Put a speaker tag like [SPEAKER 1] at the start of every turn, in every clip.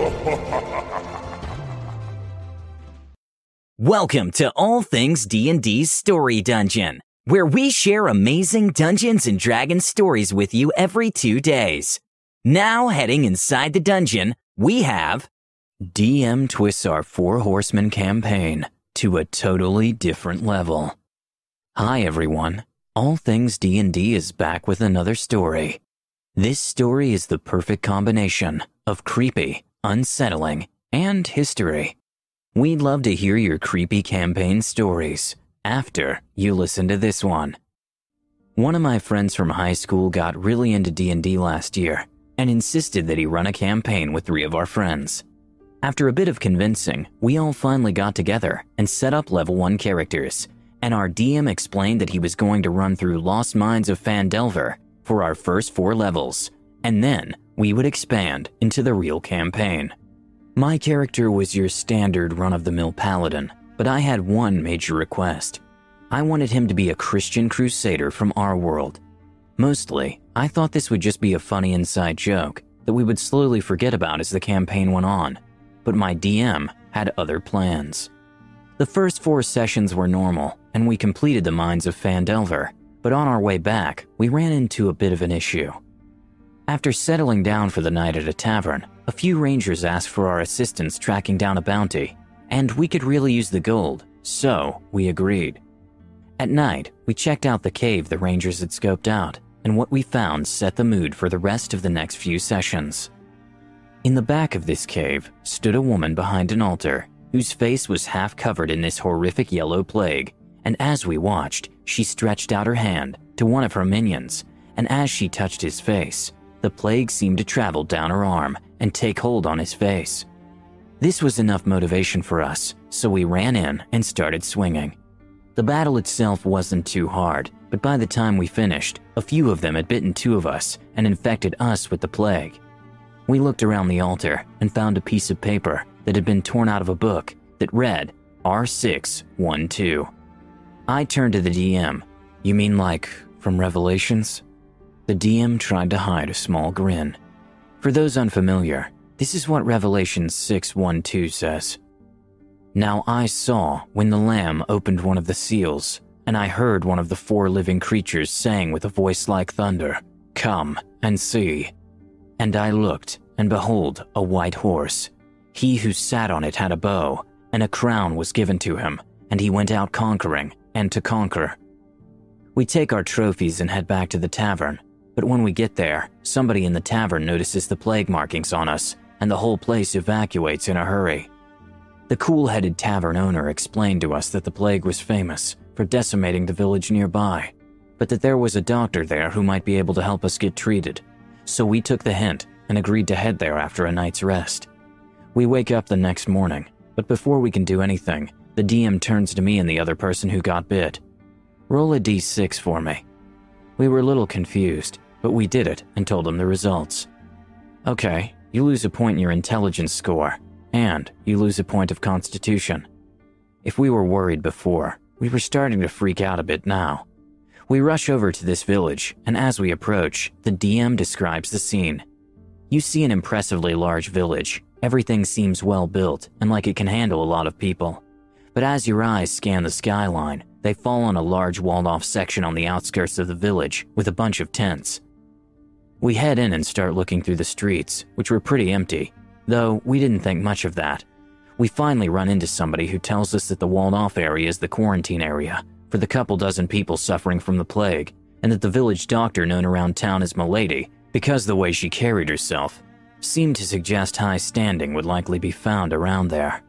[SPEAKER 1] Welcome to All Things D&D's Story Dungeon, where we share amazing Dungeons and Dragons stories with you every 2 days. Now heading inside the dungeon, we have DM twists our Four Horsemen campaign to a totally different level. Hi everyone. All Things D&D is back with another story. This story is the perfect combination of creepy, unsettling, and history. We'd love to hear your creepy campaign stories after you listen to this one. One of my friends from high school got really into D&D last year and insisted that he run a campaign with three of our friends. After a bit of convincing, we all finally got together and set up level 1 characters, and our DM explained that he was going to run through Lost Mines of Phandelver for our first 4 levels, and then we would expand into the real campaign. My character was your standard run of the mill paladin, but I had one major request. I wanted him to be a Christian crusader from our world. Mostly, I thought this would just be a funny inside joke that we would slowly forget about as the campaign went on, but my DM had other plans. The first four sessions were normal, and we completed the mines of Phandelver, but on our way back, we ran into a bit of an issue. After settling down for the night at a tavern, a few rangers asked for our assistance tracking down a bounty, and we could really use the gold, so we agreed. At night, we checked out the cave the rangers had scoped out, and what we found set the mood for the rest of the next few sessions. In the back of this cave stood a woman behind an altar, whose face was half covered in this horrific yellow plague, and as we watched, she stretched out her hand to one of her minions, and as she touched his face, the plague seemed to travel down her arm and take hold on his face. This was enough motivation for us, so we ran in and started swinging. The battle itself wasn't too hard, but by the time we finished, a few of them had bitten two of us and infected us with the plague. We looked around the altar and found a piece of paper that had been torn out of a book that read R612. I turned to the DM. You mean like from Revelations? The DM tried to hide a small grin. For those unfamiliar, this is what Revelation 6:12 says. Now I saw when the Lamb opened one of the seals, and I heard one of the four living creatures saying with a voice like thunder, Come and see. And I looked, and behold, a white horse. He who sat on it had a bow, and a crown was given to him, and he went out conquering, and to conquer. We take our trophies and head back to the tavern, but when we get there, somebody in the tavern notices the plague markings on us, and the whole place evacuates in a hurry. The cool headed tavern owner explained to us that the plague was famous for decimating the village nearby, but that there was a doctor there who might be able to help us get treated. So we took the hint and agreed to head there after a night's rest. We wake up the next morning, but before we can do anything, the DM turns to me and the other person who got bit. Roll a d6 for me. We were a little confused, but we did it and told him the results. Okay, you lose a point in your intelligence score, and you lose a point of constitution. If we were worried before, we were starting to freak out a bit now. We rush over to this village, and as we approach, the DM describes the scene. You see an impressively large village. Everything seems well built and like it can handle a lot of people. But as your eyes scan the skyline, they fall on a large walled off section on the outskirts of the village with a bunch of tents. We head in and start looking through the streets, which were pretty empty, though we didn't think much of that. We finally run into somebody who tells us that the walled off area is the quarantine area for the couple dozen people suffering from the plague, and that the village doctor known around town as Milady, because the way she carried herself, seemed to suggest high standing would likely be found around there.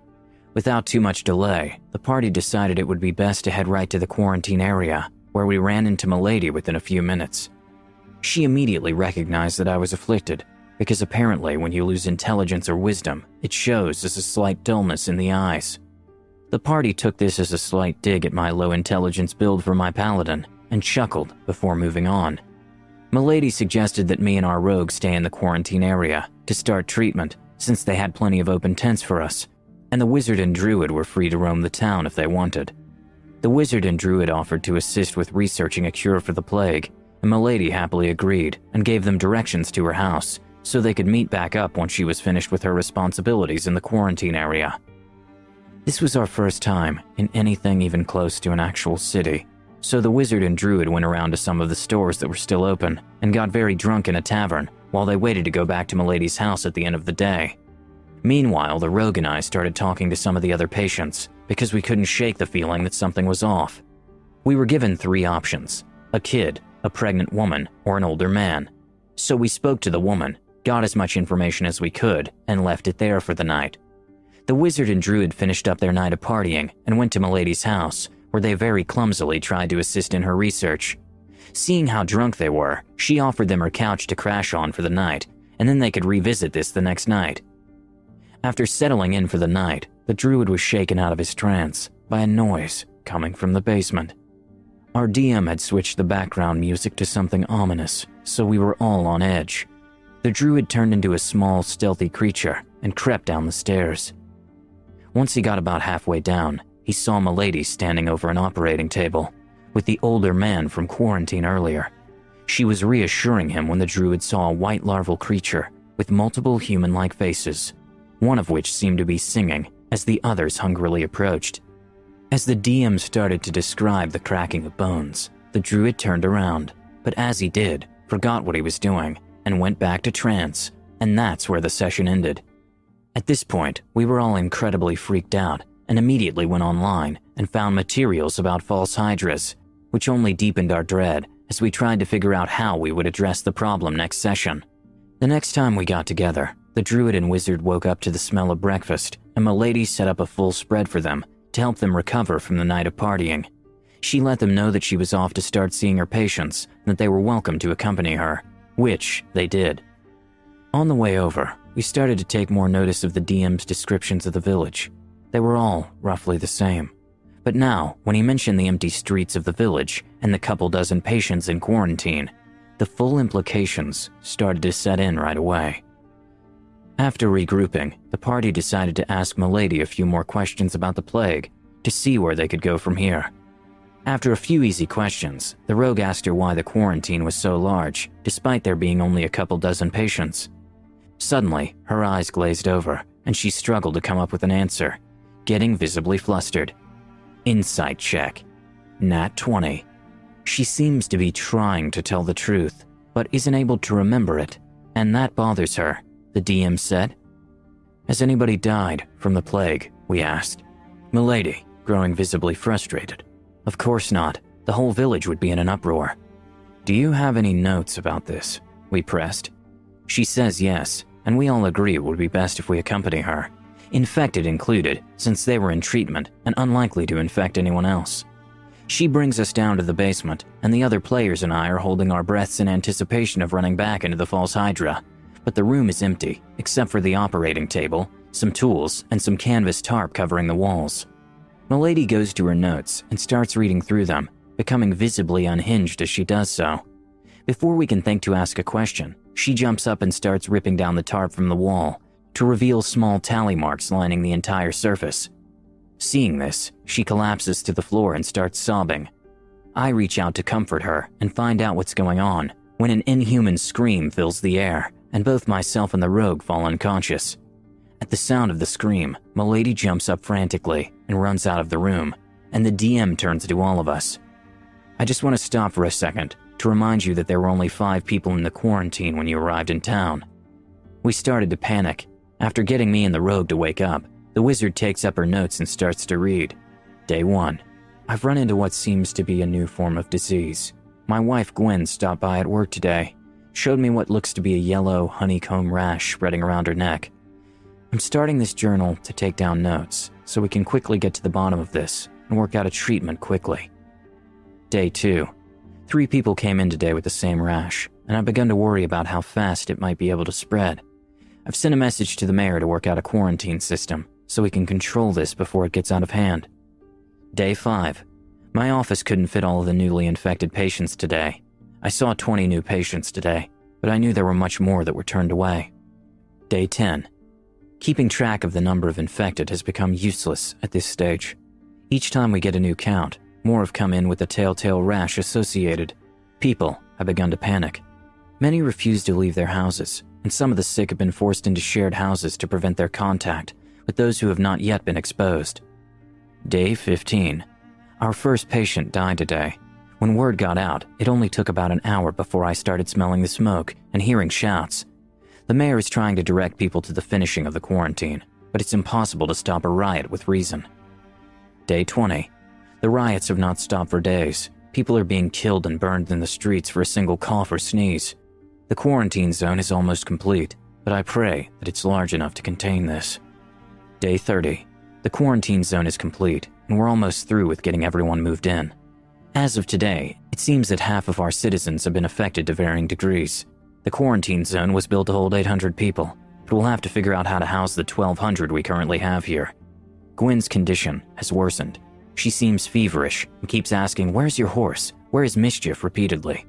[SPEAKER 1] Without too much delay, the party decided it would be best to head right to the quarantine area, where we ran into Milady within a few minutes. She immediately recognized that I was afflicted, because apparently when you lose intelligence or wisdom, it shows as a slight dullness in the eyes. The party took this as a slight dig at my low intelligence build for my paladin and chuckled before moving on. Milady suggested that me and our rogue stay in the quarantine area to start treatment since they had plenty of open tents for us, and the wizard and druid were free to roam the town if they wanted. The wizard and druid offered to assist with researching a cure for the plague, and Milady happily agreed and gave them directions to her house, so they could meet back up once she was finished with her responsibilities in the quarantine area. This was our first time in anything even close to an actual city, so the wizard and druid went around to some of the stores that were still open and got very drunk in a tavern while they waited to go back to Milady's house at the end of the day. Meanwhile, the rogue and I started talking to some of the other patients because we couldn't shake the feeling that something was off. We were given three options a kid, a pregnant woman, or an older man. So we spoke to the woman, got as much information as we could, and left it there for the night. The wizard and druid finished up their night of partying and went to Milady's house, where they very clumsily tried to assist in her research. Seeing how drunk they were, she offered them her couch to crash on for the night, and then they could revisit this the next night. After settling in for the night, the druid was shaken out of his trance by a noise coming from the basement. Our DM had switched the background music to something ominous, so we were all on edge. The druid turned into a small, stealthy creature and crept down the stairs. Once he got about halfway down, he saw Milady standing over an operating table with the older man from quarantine earlier. She was reassuring him when the druid saw a white larval creature with multiple human like faces, one of which seemed to be singing as the others hungrily approached. As the DM started to describe the cracking of bones, the druid turned around, but as he did, forgot what he was doing and went back to trance, and that's where the session ended. At this point, we were all incredibly freaked out and immediately went online and found materials about false hydras which only deepened our dread as we tried to figure out how we would address the problem next session. The next time we got together, the druid and wizard woke up to the smell of breakfast, and Milady set up a full spread for them to help them recover from the night of partying. She let them know that she was off to start seeing her patients and that they were welcome to accompany her, which they did. On the way over, we started to take more notice of the DM's descriptions of the village. They were all roughly the same. But now, when he mentioned the empty streets of the village and the couple dozen patients in quarantine, the full implications started to set in right away. After regrouping, the party decided to ask Milady a few more questions about the plague to see where they could go from here. After a few easy questions, the rogue asked her why the quarantine was so large, despite there being only a couple dozen patients. Suddenly, her eyes glazed over, and she struggled to come up with an answer, getting visibly flustered. Insight check. Nat 20. She seems to be trying to tell the truth, but isn't able to remember it, and that bothers her, the DM said. Has anybody died from the plague? We asked. Milady, growing visibly frustrated. Of course not. The whole village would be in an uproar. Do you have any notes about this? We pressed. She says yes, and we all agree it would be best if we accompany her infected included, since they were in treatment and unlikely to infect anyone else. She brings us down to the basement, and the other players and I are holding our breaths in anticipation of running back into the false Hydra. But the room is empty, except for the operating table, some tools, and some canvas tarp covering the walls. Milady goes to her notes and starts reading through them, becoming visibly unhinged as she does so. Before we can think to ask a question, she jumps up and starts ripping down the tarp from the wall, to reveal small tally marks lining the entire surface. Seeing this, she collapses to the floor and starts sobbing. I reach out to comfort her and find out what's going on when an inhuman scream fills the air, and both myself and the rogue fall unconscious. At the sound of the scream, Milady jumps up frantically and runs out of the room, and the DM turns to all of us. I just want to stop for a second to remind you that there were only five people in the quarantine when you arrived in town. We started to panic after getting me and the rogue to wake up, the wizard takes up her notes and starts to read. Day 1. I've run into what seems to be a new form of disease. My wife Gwen stopped by at work today, showed me what looks to be a yellow honeycomb rash spreading around her neck. I'm starting this journal to take down notes so we can quickly get to the bottom of this and work out a treatment quickly. Day 2. Three people came in today with the same rash, and I've begun to worry about how fast it might be able to spread. I've sent a message to the mayor to work out a quarantine system so we can control this before it gets out of hand. Day 5. My office couldn't fit all of the newly infected patients today. I saw 20 new patients today, but I knew there were much more that were turned away. Day 10. Keeping track of the number of infected has become useless at this stage. Each time we get a new count, more have come in with the telltale rash associated. People have begun to panic. Many refuse to leave their houses,
[SPEAKER 2] and some of the sick have been forced into shared houses to prevent their contact with those who have not yet been exposed. Day 15. Our first patient died today. When word got out, it only took about an hour before I started smelling the smoke and hearing shouts. The mayor is trying to direct people to the finishing of the quarantine, but it's impossible to stop a riot with reason. Day 20. The riots have not stopped for days. People are being killed and burned in the streets for a single cough or sneeze. The quarantine zone is almost complete, but I pray that it's large enough to contain this. Day 30. The quarantine zone is complete, and we're almost through with getting everyone moved in. As of today, it seems that half of our citizens have been affected to varying degrees. The quarantine zone was built to hold 800 people, but we'll have to figure out how to house the 1,200 we currently have here. Gwen's condition has worsened. She seems feverish and keeps asking, Where's your horse? Where is mischief? repeatedly.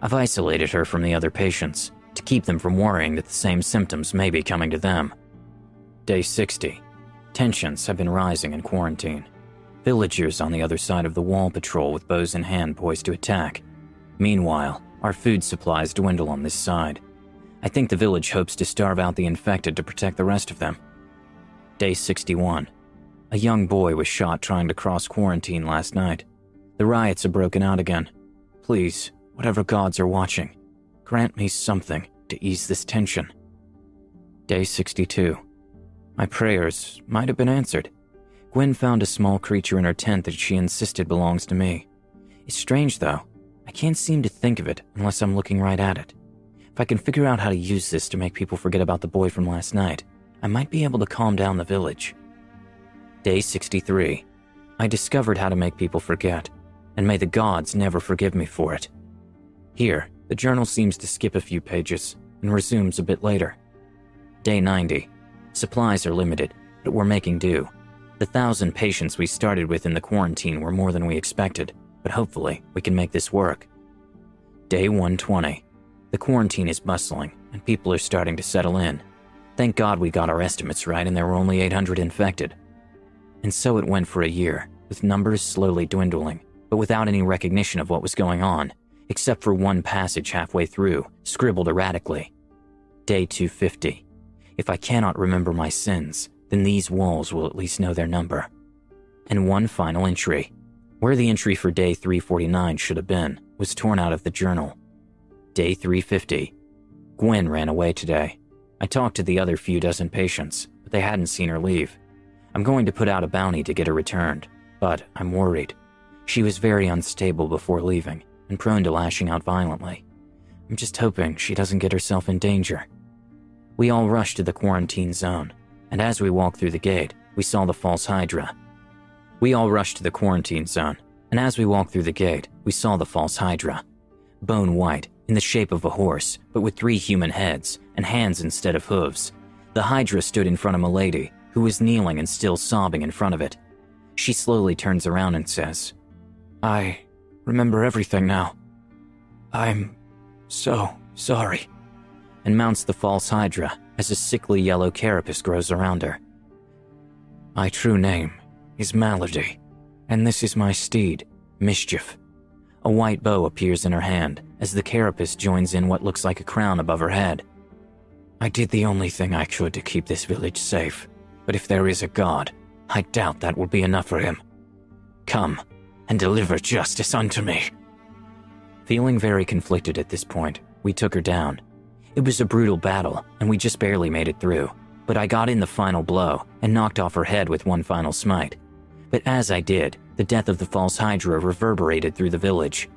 [SPEAKER 2] I've isolated her from the other patients to keep them from worrying that the same symptoms may be coming to them. Day 60. Tensions have been rising in quarantine. Villagers on the other side of the wall patrol with bows in hand poised to attack. Meanwhile, our food supplies dwindle on this side. I think the village hopes to starve out the infected to protect the rest of them. Day 61. A young boy was shot trying to cross quarantine last night. The riots have broken out again. Please, whatever gods are watching, grant me something to ease this tension. Day 62. My prayers might have been answered. Gwen found a small creature in her tent that she insisted belongs to me. It's strange, though. I can't seem to think of it unless I'm looking right at it. If I can figure out how to use this to make people forget about the boy from last night, I might be able to calm down the village. Day 63. I discovered how to make people forget, and may the gods never forgive me for it. Here, the journal seems to skip a few pages and resumes a bit later. Day 90. Supplies are limited, but we're making do. The thousand patients we started with in the quarantine were more than we expected, but hopefully we can make this work. Day 120. The quarantine is bustling, and people are starting to settle in. Thank God we got our estimates right and there were only 800 infected. And so it went for a year, with numbers slowly dwindling, but without any recognition of what was going on, except for one passage halfway through, scribbled erratically. Day 250. If I cannot remember my sins, then these walls will at least know their number. And one final entry. Where the entry for day 349 should have been was torn out of the journal. Day 350. Gwen ran away today. I talked to the other few dozen patients, but they hadn't seen her leave. I'm going to put out a bounty to get her returned, but I'm worried. She was very unstable before leaving and prone to lashing out violently. I'm just hoping she doesn't get herself in danger. We all rushed to the quarantine zone, and as we walked through the gate, we saw the false Hydra. We all rushed to the quarantine zone, and as we walked through the gate, we saw the false Hydra. Bone white, in the shape of a horse, but with three human heads and hands instead of hooves. The Hydra stood in front of Milady, who was kneeling and still sobbing in front of it. She slowly turns around and says, I remember everything now. I'm so sorry. And mounts the false Hydra as a sickly yellow carapace grows around her. My true name is Malady, and this is my steed, Mischief. A white bow appears in her hand as the carapace joins in what looks like a crown above her head. I did the only thing I could to keep this village safe, but if there is a god, I doubt that will be enough for him. Come and deliver justice unto me. Feeling very conflicted at this point, we took her down. It was a brutal battle, and we just barely made it through, but I got in the final blow and knocked off her head with one final smite. But as I did, the death of the false Hydra reverberated through the village.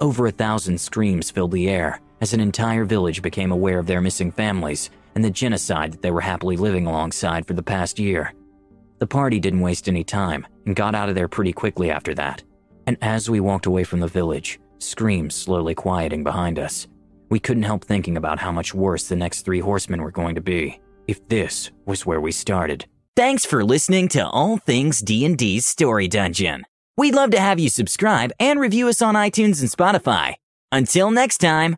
[SPEAKER 2] Over a thousand screams filled the air as an entire village became aware of their missing families and the genocide that they were happily living alongside for the past year. The party didn't waste any time and got out of there pretty quickly after that. And as we walked away from the village, screams slowly quieting behind us, we couldn't help thinking about how much worse the next three horsemen were going to be if this was where we started.
[SPEAKER 1] Thanks for listening to All Things D&D's Story Dungeon. We'd love to have you subscribe and review us on iTunes and Spotify. Until next time.